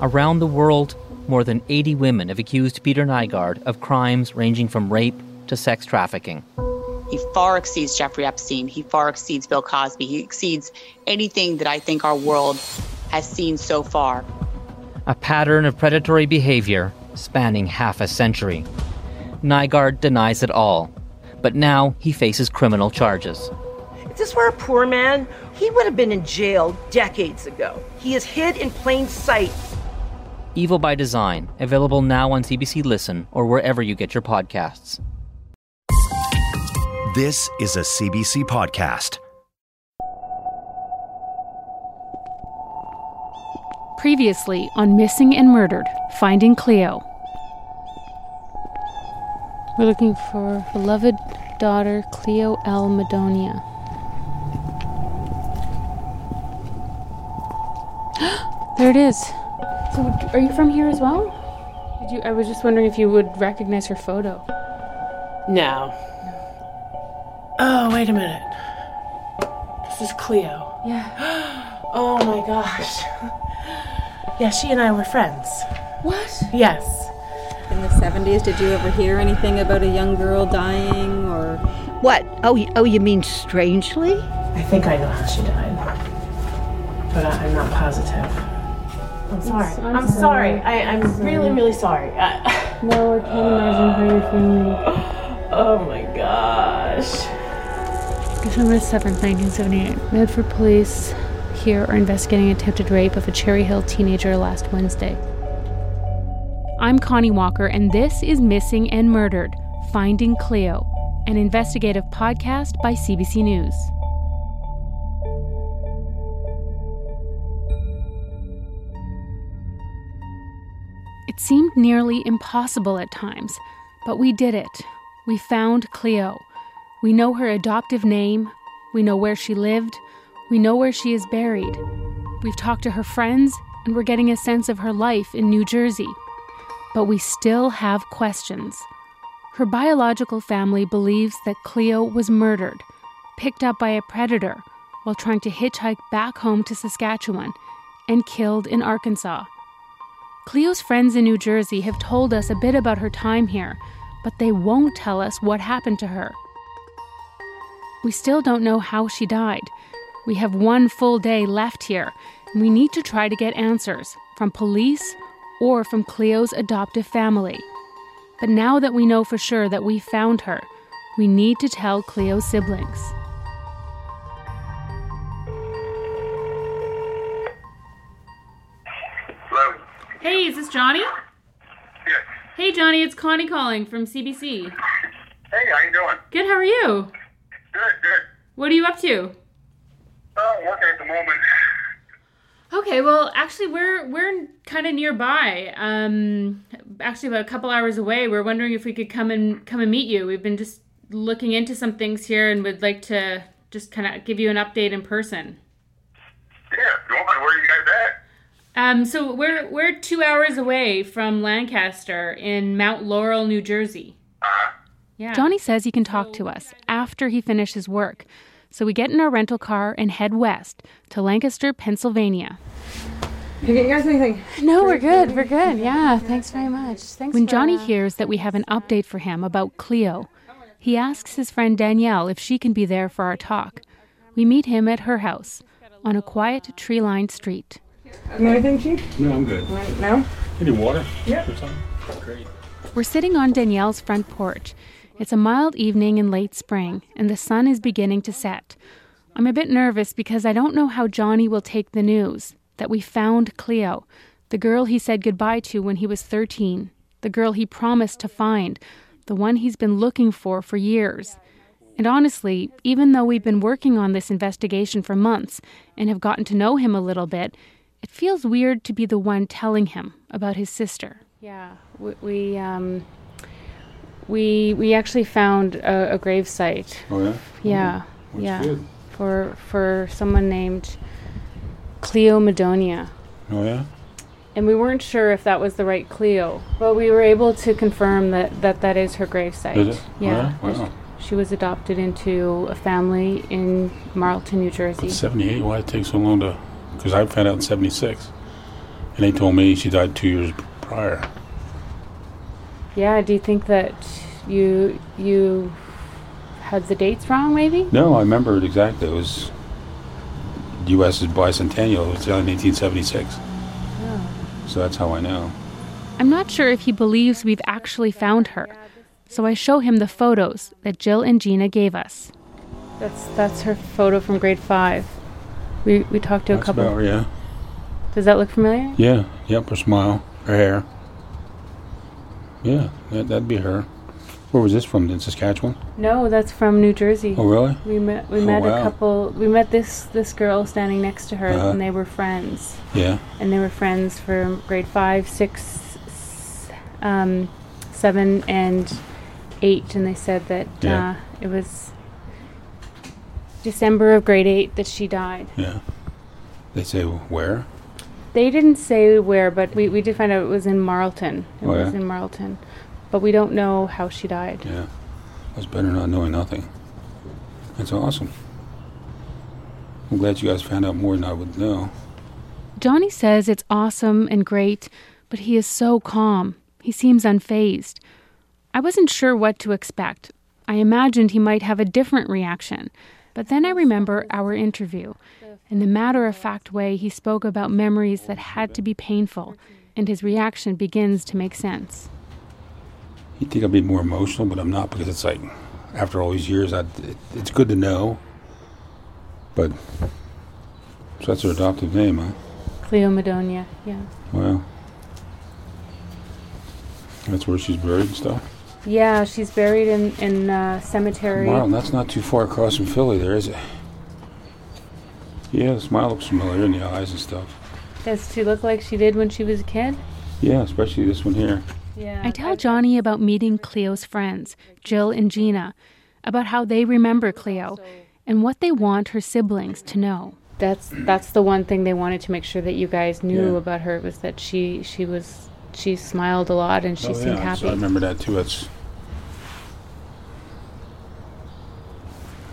Around the world, more than 80 women have accused Peter Nygard of crimes ranging from rape to sex trafficking. He far exceeds Jeffrey Epstein. He far exceeds Bill Cosby. He exceeds anything that I think our world has seen so far. A pattern of predatory behavior spanning half a century. Nygard denies it all, but now he faces criminal charges. If this were a poor man, he would have been in jail decades ago. He is hid in plain sight. Evil by Design, available now on CBC Listen or wherever you get your podcasts. This is a CBC podcast. Previously on Missing and Murdered Finding Cleo. We're looking for beloved daughter Cleo L. Madonia. there it is. So, are you from here as well? Did you? I was just wondering if you would recognize her photo. No. Oh, wait a minute. This is Cleo. Yeah. Oh my gosh. Yeah, she and I were friends. What? Yes. In the 70s, did you ever hear anything about a young girl dying or. What? Oh, oh, you mean strangely? I think I know how she died. But I, I'm not positive. I'm sorry. I'm I'm, sorry. I, I'm really, really sorry. I, No, I can't imagine how you're feeling. oh my gosh. December 7th, 1978. Medford police here are investigating attempted rape of a Cherry Hill teenager last Wednesday. I'm Connie Walker, and this is Missing and Murdered Finding Cleo, an investigative podcast by CBC News. It seemed nearly impossible at times, but we did it. We found Cleo. We know her adoptive name. We know where she lived. We know where she is buried. We've talked to her friends, and we're getting a sense of her life in New Jersey. But we still have questions. Her biological family believes that Cleo was murdered, picked up by a predator while trying to hitchhike back home to Saskatchewan, and killed in Arkansas. Cleo's friends in New Jersey have told us a bit about her time here, but they won't tell us what happened to her. We still don't know how she died. We have one full day left here, and we need to try to get answers from police or from Cleo's adoptive family. But now that we know for sure that we found her, we need to tell Cleo's siblings. Hey, is this Johnny? Yes. Hey, Johnny, it's Connie calling from CBC. Hey, how you doing? Good, how are you? Good, good. What are you up to? Oh, working at the moment. Okay, well, actually, we're we're kind of nearby. Um, actually, about a couple hours away. We're wondering if we could come and come and meet you. We've been just looking into some things here, and would like to just kind of give you an update in person. Yeah. Where are you guys at? Um, so we're we're two hours away from Lancaster in Mount Laurel, New Jersey. Uh, Yeah. Johnny says he can talk to us after he finishes work. So we get in our rental car and head west to Lancaster, Pennsylvania. You guys anything? No, we're good. We're good. Yeah, thanks very much. Thanks. When Johnny hears that we have an update for him about Cleo, he asks his friend Danielle if she can be there for our talk. We meet him at her house on a quiet tree-lined street. Anything, Chief? No, I'm good. No? Any water? Yeah. Great. We're sitting on Danielle's front porch. It's a mild evening in late spring, and the sun is beginning to set. I'm a bit nervous because I don't know how Johnny will take the news that we found Cleo, the girl he said goodbye to when he was 13, the girl he promised to find, the one he's been looking for for years. And honestly, even though we've been working on this investigation for months and have gotten to know him a little bit, it feels weird to be the one telling him about his sister. Yeah, we, we um, we we actually found a, a grave site. Oh, yeah? Yeah, That's yeah, good. for for someone named Cleo Madonia, Oh, yeah? and we weren't sure if that was the right Cleo, but we were able to confirm that that, that is her grave site. Is it? Oh, Yeah, yeah? Wow. she was adopted into a family in Marlton, New Jersey. But 78, why it take so long to. Because I found out in 76. And they told me she died two years prior. Yeah, do you think that you you had the dates wrong maybe? No, I remember it exactly. It was U.S.'s bicentennial. It was down in 1876. So that's how I know. I'm not sure if he believes we've actually found her. So I show him the photos that Jill and Gina gave us. That's that's her photo from grade 5. We we talked to a couple. about, yeah. Does that look familiar? Yeah, yep, her smile, her hair. Yeah, that, that'd be her. Where was this from? In Saskatchewan? No, that's from New Jersey. Oh, really? We met we Oh, met wow. a couple we met this this girl standing next to her Uh-huh. and they were friends. Yeah. And they were friends from grade 5, 6 s- um 7 and 8 and they said that Yeah. uh, it was December of grade 8 that she died. Yeah. They say where? They didn't say where, but we, we did find out it was in Marlton. It Oh, was yeah? in Marlton. But we don't know how she died. Yeah. It's better not knowing nothing. That's awesome. I'm glad you guys found out more than I would know. Johnny says it's awesome and great, but he is so calm. He seems unfazed. I wasn't sure what to expect. I imagined he might have a different reaction. But then I remember our interview and the matter of fact way he spoke about memories that had to be painful, and his reaction begins to make sense. You think I'd be more emotional, but I'm not because it's like, after all these years, I, it, it's good to know. But, so that's her adoptive name, huh? Cleo Madonia, yeah. Wow. That's where she's buried and stuff. Yeah, she's buried in in uh, cemetery. Marlon, that's not too far across from Philly, there is it? Yeah, the smile looks familiar in the eyes and stuff. Does she look like she did when she was a kid? Yeah, especially this one here. Yeah. I tell Johnny about meeting Cleo's friends, Jill and Gina, about how they remember Cleo and what they want her siblings to know. That's that's the one thing they wanted to make sure that you guys knew Yeah. about her was that she she was she smiled a lot and she oh, seemed yeah, happy. So I remember that too. That's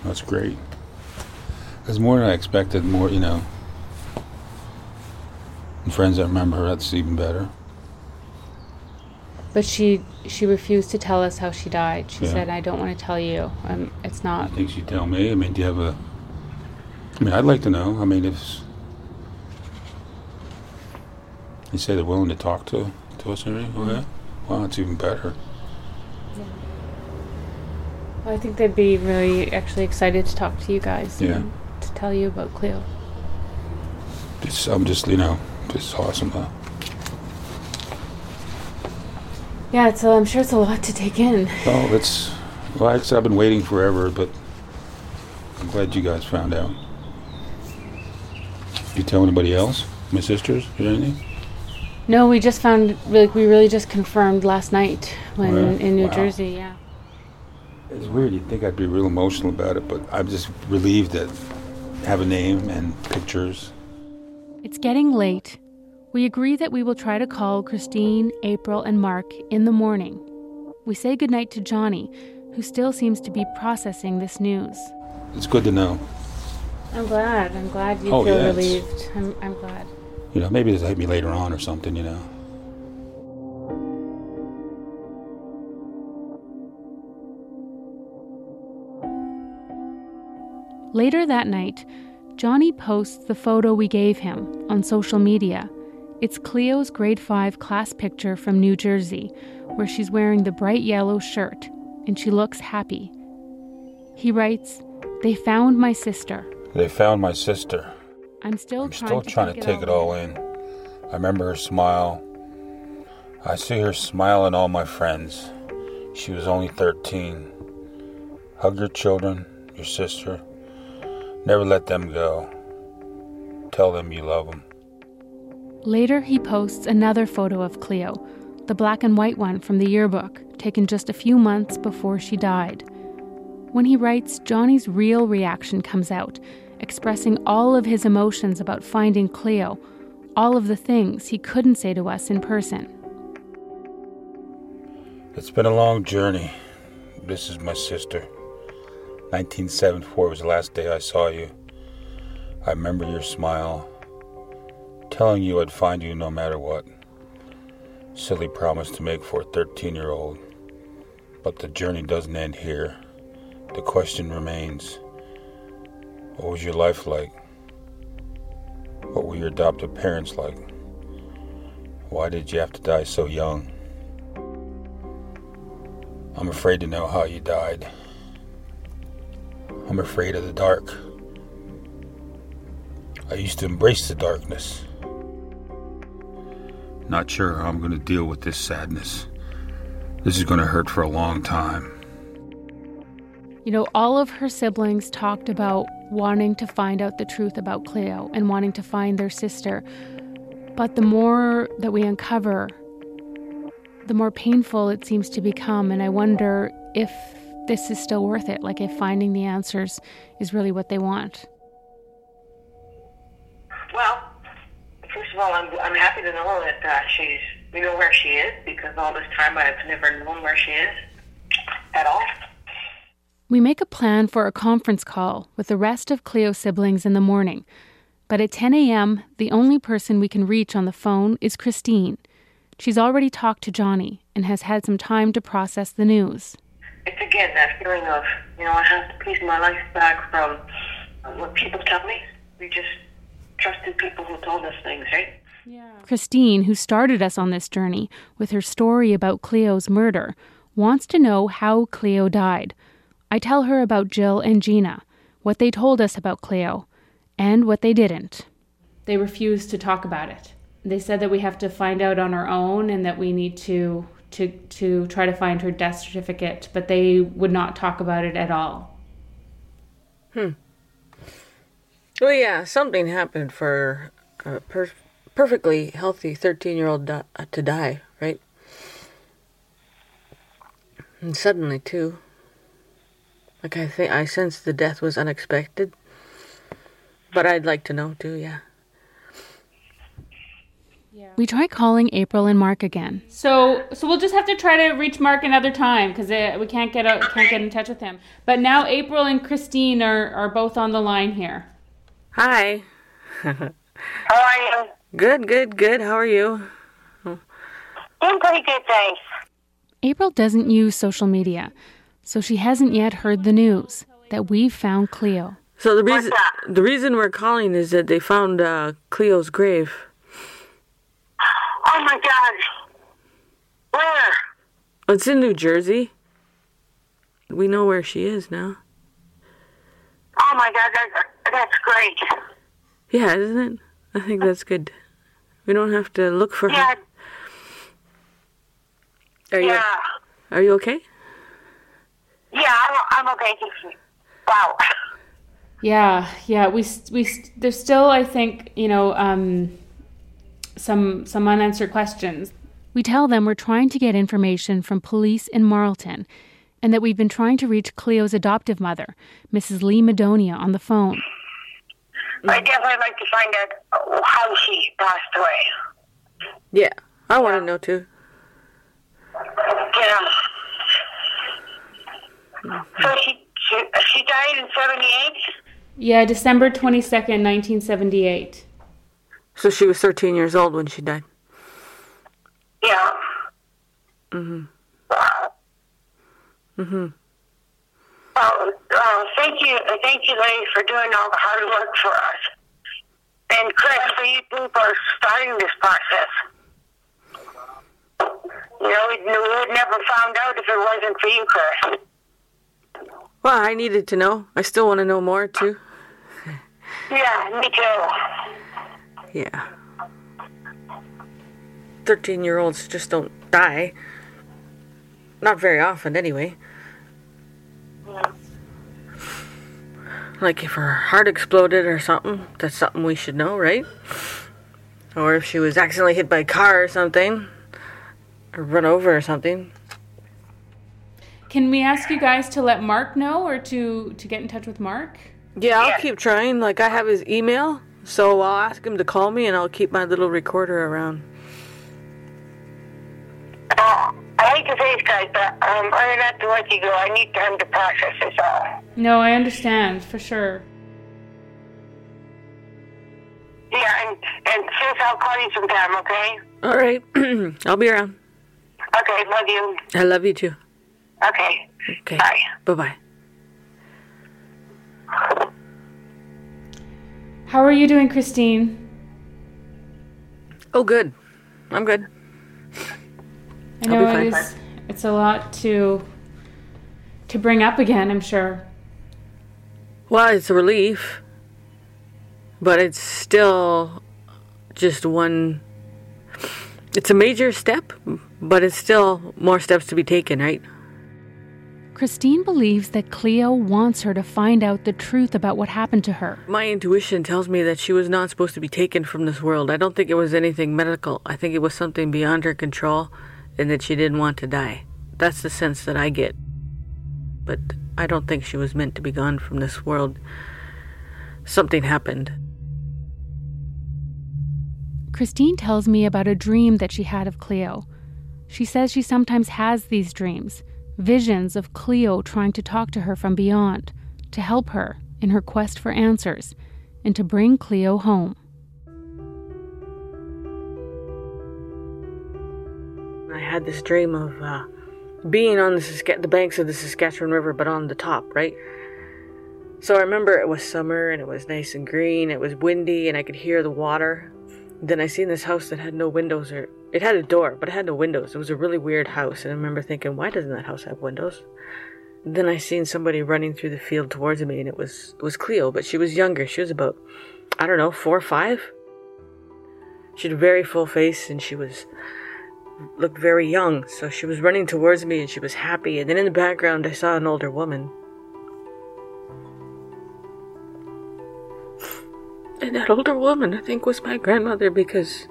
that's great. It's more than I expected. More, you know. And friends that remember her, that's even better. But she she refused to tell us how she died. She Yeah. said, "I don't want to tell you. Um, it's not." I think she'd tell me. I mean, do you have a? I mean, I'd like to know. I mean, if they say they're willing to talk to to us oh, yeah. Wow, it's even better. I think they'd be really actually excited to talk to you guys. Yeah. and to tell you about Cleo. Just, I'm just, you know, just awesome. Yeah, it's. Uh, I'm sure it's a lot to take in. Oh, it's. Well, actually, I've been waiting forever, but I'm glad you guys found out. Did you tell anybody else? My sisters or anything? No, we just found like we really just confirmed last night when Oh, yeah? in New Wow. Jersey. Yeah. It's weird. You'd think I'd be real emotional about it, but I'm just relieved that I have a name and pictures. It's getting late. We agree that we will try to call Christine, April, and Mark in the morning. We say goodnight to Johnny, who still seems to be processing this news. It's good to know. I'm glad. I'm glad you Oh, feel yeah, relieved. I'm, I'm glad. You know, maybe it'll hit me later on or something, you know. Later that night, Johnny posts the photo we gave him on social media. It's Cleo's grade 5 class picture from New Jersey, where she's wearing the bright yellow shirt and she looks happy. He writes, They found my sister. They found my sister. I'm still I'm trying still to trying to take it all in. I remember her smile. I see her smile in all my friends. She was only 13. Hug your children, your sister. Never let them go. Tell them you love them. Later, he posts another photo of Cleo, the black and white one from the yearbook, taken just a few months before she died. When he writes, Johnny's real reaction comes out, expressing all of his emotions about finding Cleo, all of the things he couldn't say to us in person. It's been a long journey. This is my sister. 1974 was the last day I saw you. I remember your smile. Telling you I'd find you no matter what. Silly promise to make for a 13 year old. But the journey doesn't end here. The question remains What was your life like? What were your adoptive parents like? Why did you have to die so young? I'm afraid to know how you died. I'm afraid of the dark. I used to embrace the darkness. Not sure how I'm going to deal with this sadness. This is going to hurt for a long time. You know, all of her siblings talked about wanting to find out the truth about Cleo and wanting to find their sister. But the more that we uncover, the more painful it seems to become. And I wonder if this is still worth it, like if finding the answers is really what they want. Well, first of all, I'm, I'm happy to know that uh, she's, we know where she is because all this time I've never known where she is at all. We make a plan for a conference call with the rest of Cleo's siblings in the morning. But at 10 a.m., the only person we can reach on the phone is Christine. She's already talked to Johnny and has had some time to process the news. It's again that feeling of, you know, I have to piece my life back from what people tell me. We just trusted people who told us things, right? Yeah. Christine, who started us on this journey with her story about Cleo's murder, wants to know how Cleo died. I tell her about Jill and Gina, what they told us about Cleo, and what they didn't. They refused to talk about it. They said that we have to find out on our own and that we need to to to try to find her death certificate, but they would not talk about it at all. Hmm. Well, yeah, something happened for a per- perfectly healthy 13 year old di- to die, right? And suddenly, too. Like, I think I sense the death was unexpected. But I'd like to know, too, yeah. We try calling April and Mark again. So, so we'll just have to try to reach Mark another time because we can't get out, can't get in touch with him. But now April and Christine are are both on the line here. Hi. How are you? Good, good, good. How are you? I'm pretty good, thanks. April doesn't use social media, so she hasn't yet heard the news that we've found Cleo. So the reason the reason we're calling is that they found uh, Cleo's grave. Oh my God. Where? It's in New Jersey. We know where she is now. Oh my God, that, that's great. Yeah, isn't it? I think that's good. We don't have to look for Yeah, her. Are you yeah, Are you okay? yeah, I'm, I'm okay. Wow. Yeah, yeah. We we there's still I think you know um, some some unanswered questions. We tell them we're trying to get information from police in Marlton and that we've been trying to reach Cleo's adoptive mother, Mrs. Lee Madonia, on the phone. I definitely like to find out how she passed away. Yeah, I want to know too. Yeah. So she, she she died in '78. Yeah, December twenty second, nineteen seventy eight. So she was 13 years old when she died. Yeah. Mm Mhm. Wow. Mhm. Oh, uh, thank you, uh, thank you, ladies, for doing all the hard work for us, and Chris, for you two for starting this process. You know, we, we would never found out if it wasn't for you, Chris. Well, I needed to know. I still want to know more too. Yeah, me too. Yeah. 13 year olds just don't die. Not very often, anyway. Like if her heart exploded or something, that's something we should know, right? Or if she was accidentally hit by a car or something, or run over or something. Can we ask you guys to let Mark know or to to get in touch with Mark? Yeah, I'll keep trying. Like I have his email, so I'll ask him to call me and I'll keep my little recorder around. Uh, I hate to say it, guys, but um, I'm gonna have to let you go. I need time to process this all. No, I understand for sure. Yeah, and, and sis, I'll call you sometime, okay? All right. I'll be around. Okay, love you. I love you too. Okay. Okay. Bye. Bye bye. How are you doing, Christine? Oh, good. I'm good. I I'll know it fine. It's a lot to to bring up again. I'm sure. Well, it's a relief, but it's still just one. It's a major step, but it's still more steps to be taken, right? Christine believes that Cleo wants her to find out the truth about what happened to her. My intuition tells me that she was not supposed to be taken from this world. I don't think it was anything medical. I think it was something beyond her control and that she didn't want to die. That's the sense that I get. But I don't think she was meant to be gone from this world. Something happened. Christine tells me about a dream that she had of Cleo. She says she sometimes has these dreams, visions of Cleo trying to talk to her from beyond, to help her in her quest for answers, and to bring Cleo home. I had this dream of uh, being on the, Sask- the banks of the Saskatchewan River, but on the top, right? So I remember it was summer and it was nice and green. It was windy and I could hear the water. Then I seen this house that had no windows, or it had a door, but it had no windows. It was a really weird house, and I remember thinking, why doesn't that house have windows? Then I seen somebody running through the field towards me, and it was it was Cleo, but she was younger. She was about, I don't know, four or five. She had a very full face, and she was looked very young. So she was running towards me, and she was happy. And then in the background, I saw an older woman. And that older woman, I think, was my grandmother because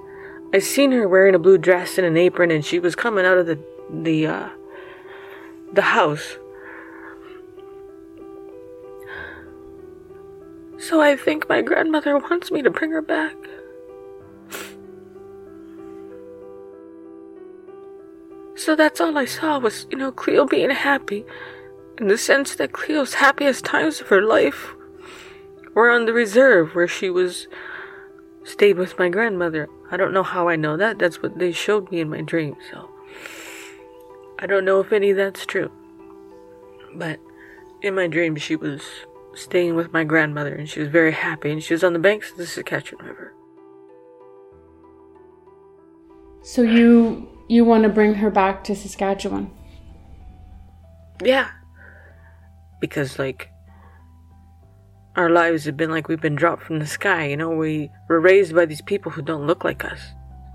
I seen her wearing a blue dress and an apron, and she was coming out of the the uh, the house. So I think my grandmother wants me to bring her back. So that's all I saw was, you know, Cleo being happy. In the sense that Cleo's happiest times of her life were on the reserve where she was stayed with my grandmother. I don't know how I know that. That's what they showed me in my dream, so I don't know if any of that's true. But in my dream she was staying with my grandmother and she was very happy and she was on the banks of the Saskatchewan River. So you you want to bring her back to Saskatchewan? Yeah. Because like our lives have been like we've been dropped from the sky, you know, we were raised by these people who don't look like us.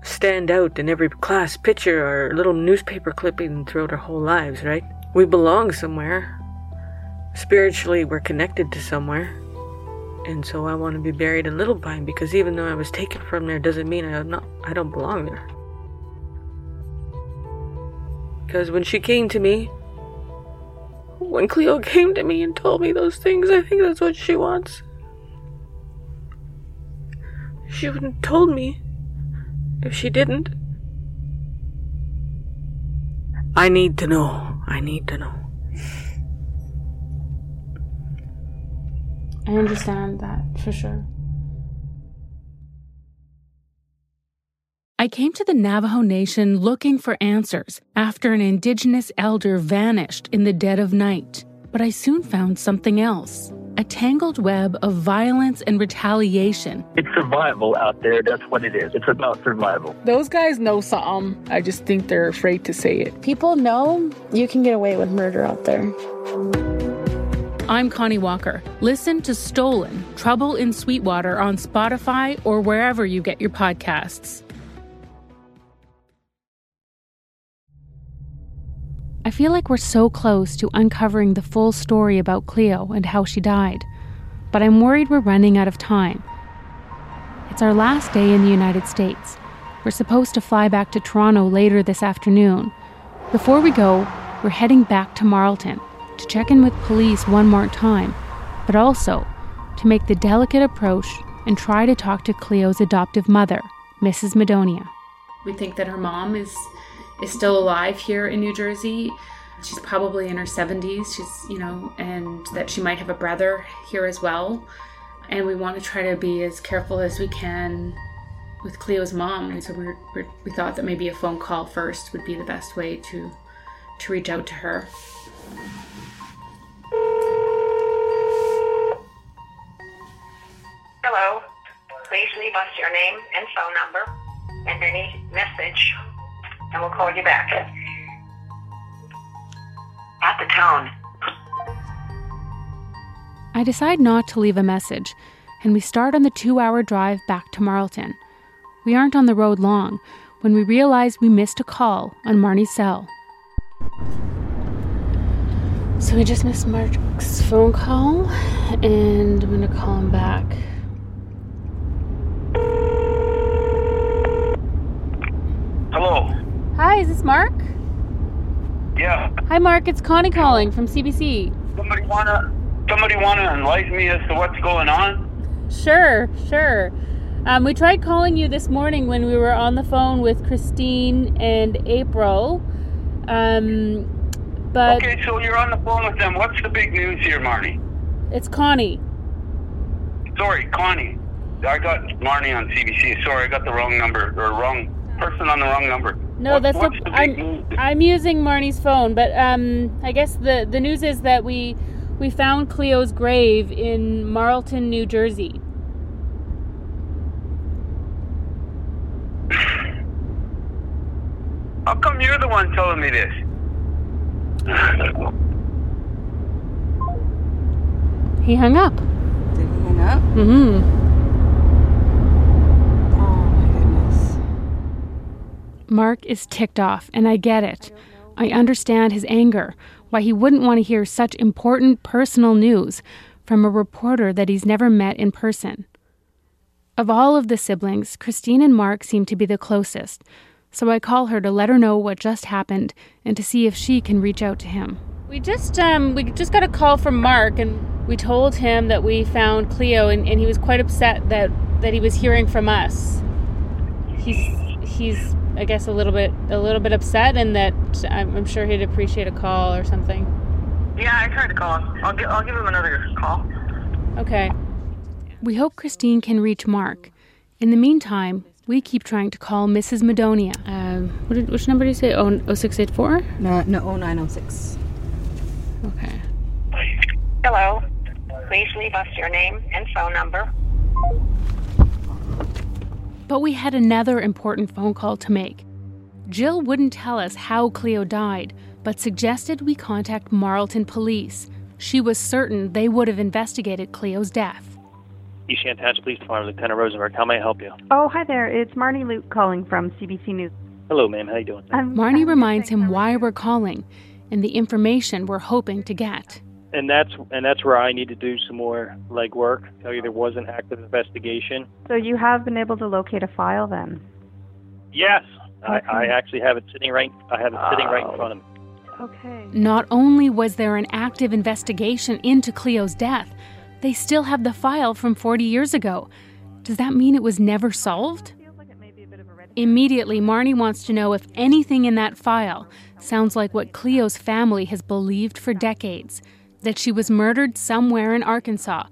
Stand out in every class picture or little newspaper clipping throughout our whole lives, right? We belong somewhere. Spiritually, we're connected to somewhere. And so I want to be buried in Little Pine because even though I was taken from there doesn't mean I not I don't belong there. Because when she came to me, when Cleo came to me and told me those things, I think that's what she wants. She wouldn't have told me if she didn't. I need to know. I need to know. I understand that for sure. I came to the Navajo Nation looking for answers after an indigenous elder vanished in the dead of night. But I soon found something else a tangled web of violence and retaliation. It's survival out there. That's what it is. It's about survival. Those guys know something. I just think they're afraid to say it. People know you can get away with murder out there. I'm Connie Walker. Listen to Stolen Trouble in Sweetwater on Spotify or wherever you get your podcasts. I feel like we're so close to uncovering the full story about Cleo and how she died, but I'm worried we're running out of time. It's our last day in the United States. We're supposed to fly back to Toronto later this afternoon. Before we go, we're heading back to Marlton to check in with police one more time, but also to make the delicate approach and try to talk to Cleo's adoptive mother, Mrs. Madonia. We think that her mom is is still alive here in New Jersey. She's probably in her 70s. She's, you know, and that she might have a brother here as well. and we want to try to be as careful as we can with Cleo's mom. And so we we we thought that maybe a phone call first would be the best way to to reach out to her. Hello. Please leave us your name and phone number and any message, and we'll call you back. At the tone. I decide not to leave a message, and we start on the two hour drive back to Marlton. We aren't on the road long when we realize we missed a call on Marnie's cell. So we just missed Mark's phone call, and I'm gonna call him back. Hello. Hi, is this Mark? Yeah. Hi, Mark. It's Connie calling from CBC. Somebody wanna somebody wanna enlighten me as to what's going on? Sure, sure. Um, we tried calling you this morning when we were on the phone with Christine and April. Um, but okay, so you're on the phone with them. What's the big news here, Marnie? it's Connie. Sorry, Connie. I got Marnie on CBC. Sorry, I got the wrong number or wrong person on the wrong number. No, What- that's what's no, the big I'm? I'm using Marnie's phone, but um, I guess the the news is that we we found Cleo's grave in Marlton, New Jersey. How come you're the one telling me this? He hung up. Did he hang up? Mm-hmm. Mark is ticked off, and I get it. I understand his anger, why he wouldn't want to hear such important personal news from a reporter that he's never met in person. Of all of the siblings, Christine and Mark seem to be the closest, so I call her to let her know what just happened and to see if she can reach out to him. We just um we just got a call from Mark and we told him that we found Cleo and, and he was quite upset that that he was hearing from us. He's he's I guess a little bit a little bit upset and that I'm, I'm sure he'd appreciate a call or something. Yeah, I tried to call him. I'll, gi- I'll give him another call. Okay. We hope Christine can reach Mark. In the meantime, we keep trying to call Mrs. Madonia. Um, what did, which number did you say? Oh, 0684? No, no, 0906. Okay. Hello. Please leave us your name and phone number. But we had another important phone call to make. Jill wouldn't tell us how Cleo died, but suggested we contact Marlton Police. She was certain they would have investigated Cleo's death. Evesham Township Police Department, Lieutenant Rosenberg. How may I help you? Oh, hi there. It's Marnie Luke calling from CBC News. Hello, ma'am. How you doing? I'm Marnie reminds him why we're calling and the information we're hoping to get. And that's and that's where I need to do some more legwork. Tell you there was an active investigation. So you have been able to locate a file then? Yes, I, Okay. I actually have it sitting right. I have it sitting right in front of me. Okay. Not only was there an active investigation into Cleo's death, they still have the file from 40 years ago. Does that mean it was never solved? Immediately, Marnie wants to know if anything in that file sounds like what Cleo's family has believed for decades that she was murdered somewhere in Arkansas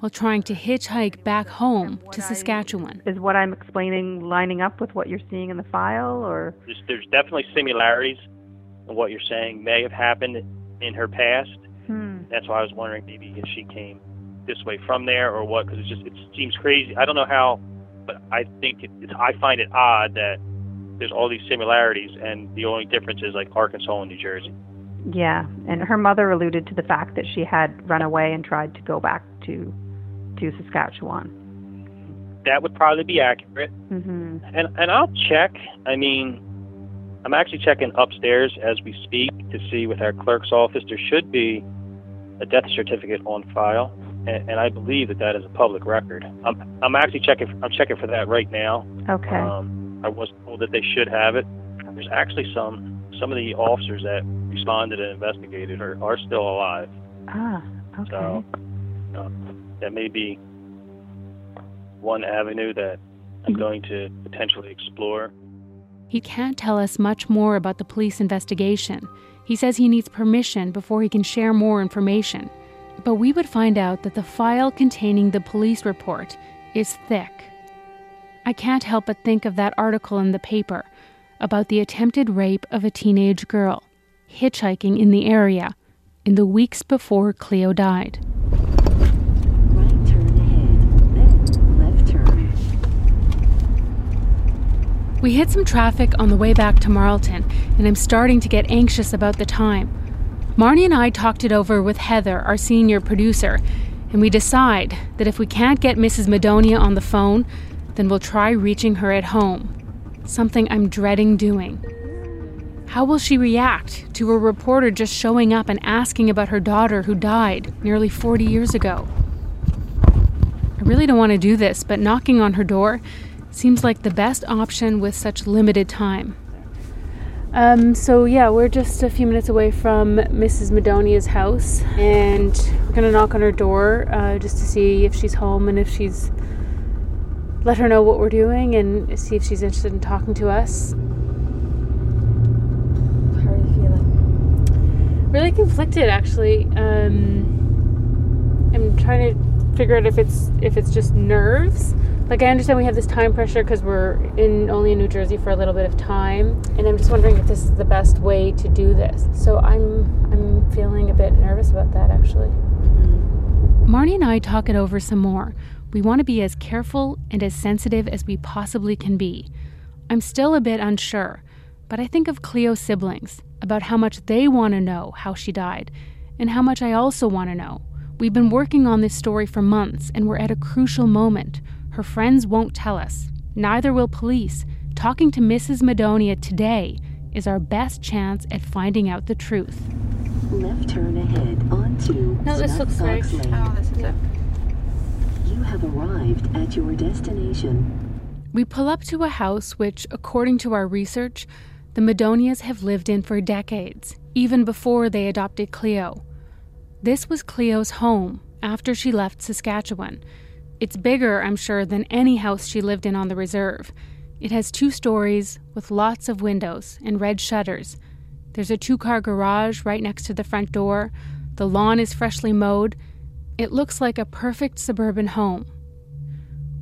while trying to hitchhike back home to Saskatchewan. Is what I'm explaining lining up with what you're seeing in the file or There's, there's definitely similarities in what you're saying may have happened in her past. hmm. That's why I was wondering maybe if she came this way from there or what. Because it just it seems crazy. I don't know how, but I think it, it's, I find it odd that there's all these similarities and the only difference is like Arkansas and New Jersey. Yeah, and her mother alluded to the fact that she had run away and tried to go back to to Saskatchewan. That would probably be accurate. Mhm. And and I'll check. I mean, I'm actually checking upstairs as we speak to see with our clerk's office. There should be a death certificate on file, and, and I believe that that is a public record. I'm I'm actually checking. I'm checking for that right now. Okay. Um, I was told that they should have it. There's actually some some of the officers that responded and investigated are, are still alive. Ah, okay. So uh, that may be one avenue that I'm going to potentially explore. He can't tell us much more about the police investigation. He says he needs permission before he can share more information. But we would find out that the file containing the police report is thick. I can't help but think of that article in the paper about the attempted rape of a teenage girl hitchhiking in the area in the weeks before Cleo died. Right turn ahead, then left turn. We hit some traffic on the way back to Marlton, and I'm starting to get anxious about the time. Marnie and I talked it over with Heather, our senior producer, and we decide that if we can't get Mrs. Madonia on the phone, then we'll try reaching her at home. Something I'm dreading doing. How will she react to a reporter just showing up and asking about her daughter who died nearly 40 years ago? I really don't want to do this, but knocking on her door seems like the best option with such limited time. Um, so yeah, we're just a few minutes away from Mrs. Madonia's house, and we're gonna knock on her door uh, just to see if she's home and if she's let her know what we're doing and see if she's interested in talking to us. How are you feeling? Really conflicted, actually. Um, I'm trying to figure out if it's if it's just nerves. Like I understand we have this time pressure because we're in only in New Jersey for a little bit of time, and I'm just wondering if this is the best way to do this. So I'm I'm feeling a bit nervous about that, actually. Marnie and I talk it over some more. We want to be as careful and as sensitive as we possibly can be. I'm still a bit unsure, but I think of Cleo's siblings, about how much they want to know how she died, and how much I also want to know. We've been working on this story for months, and we're at a crucial moment. Her friends won't tell us, neither will police. Talking to Mrs. Madonia today is our best chance at finding out the truth. Left turn ahead onto No, this looks right. Snuffbox oh, Lane. Oh, this is it. Have arrived at your destination. We pull up to a house which, according to our research, the Madonias have lived in for decades, even before they adopted Cleo. This was Cleo's home after she left Saskatchewan. It's bigger, I'm sure, than any house she lived in on the reserve. It has two stories with lots of windows and red shutters. There's a two car garage right next to the front door. The lawn is freshly mowed. It looks like a perfect suburban home.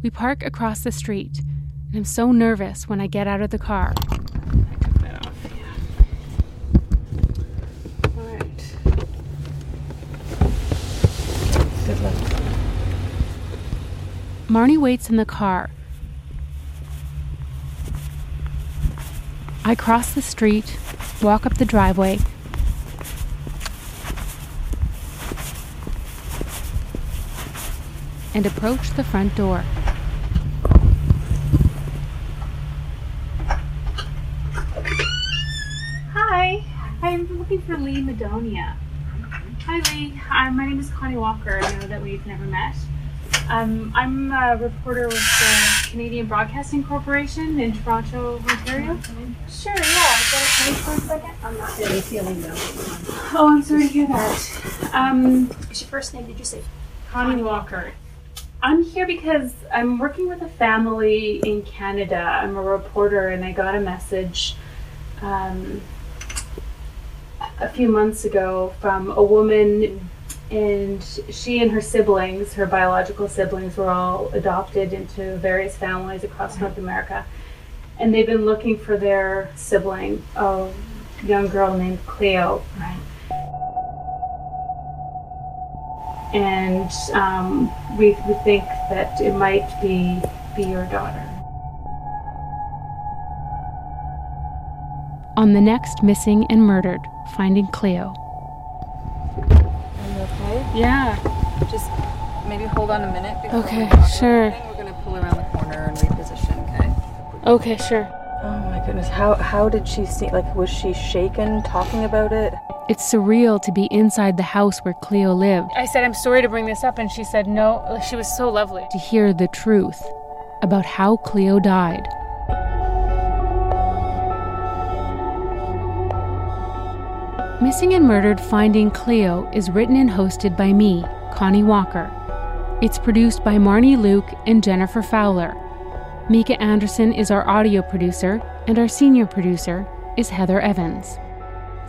We park across the street, and I'm so nervous when I get out of the car. Good luck. Marnie waits in the car. I cross the street, walk up the driveway, and approach the front door. Hi, I'm looking for Lee Madonia. Hi, Lee. Hi, my name is Connie Walker. I know that we've never met. Um, I'm a reporter with the Canadian Broadcasting Corporation in Toronto, Ontario. Sure, yeah. Can I for a second? I'm not really feeling well. Oh, I'm sorry to hear that. Um, What's your first name? Did you say? Connie Walker. I'm here because I'm working with a family in Canada. I'm a reporter, and I got a message um, a few months ago from a woman, and she and her siblings, her biological siblings, were all adopted into various families across North America. And they've been looking for their sibling, a young girl named Cleo. Right. And um, we, we think that it might be be your daughter. On the next Missing and Murdered, Finding Cleo. Are you okay? Yeah. Just maybe hold on a minute. Before Okay, we talk sure. We're gonna pull around the corner and reposition. Okay. Okay, sure. Oh my goodness. How how did she see? Like, was she shaken talking about it? It's surreal to be inside the house where Cleo lived. I said, I'm sorry to bring this up, and she said, no. She was so lovely. To hear the truth about how Cleo died. Missing and Murdered Finding Cleo is written and hosted by me, Connie Walker. It's produced by Marnie Luke and Jennifer Fowler. Mika Anderson is our audio producer, and our senior producer is Heather Evans.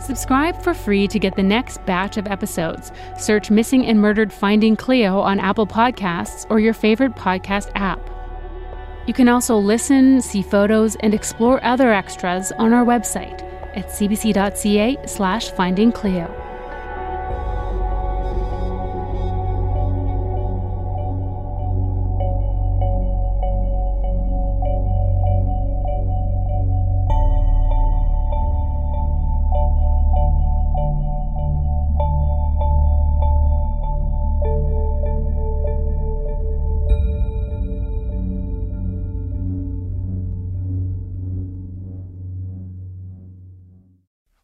Subscribe for free to get the next batch of episodes. Search Missing and Murdered Finding Cleo on Apple Podcasts or your favorite podcast app. You can also listen, see photos, and explore other extras on our website at cbc.ca slash finding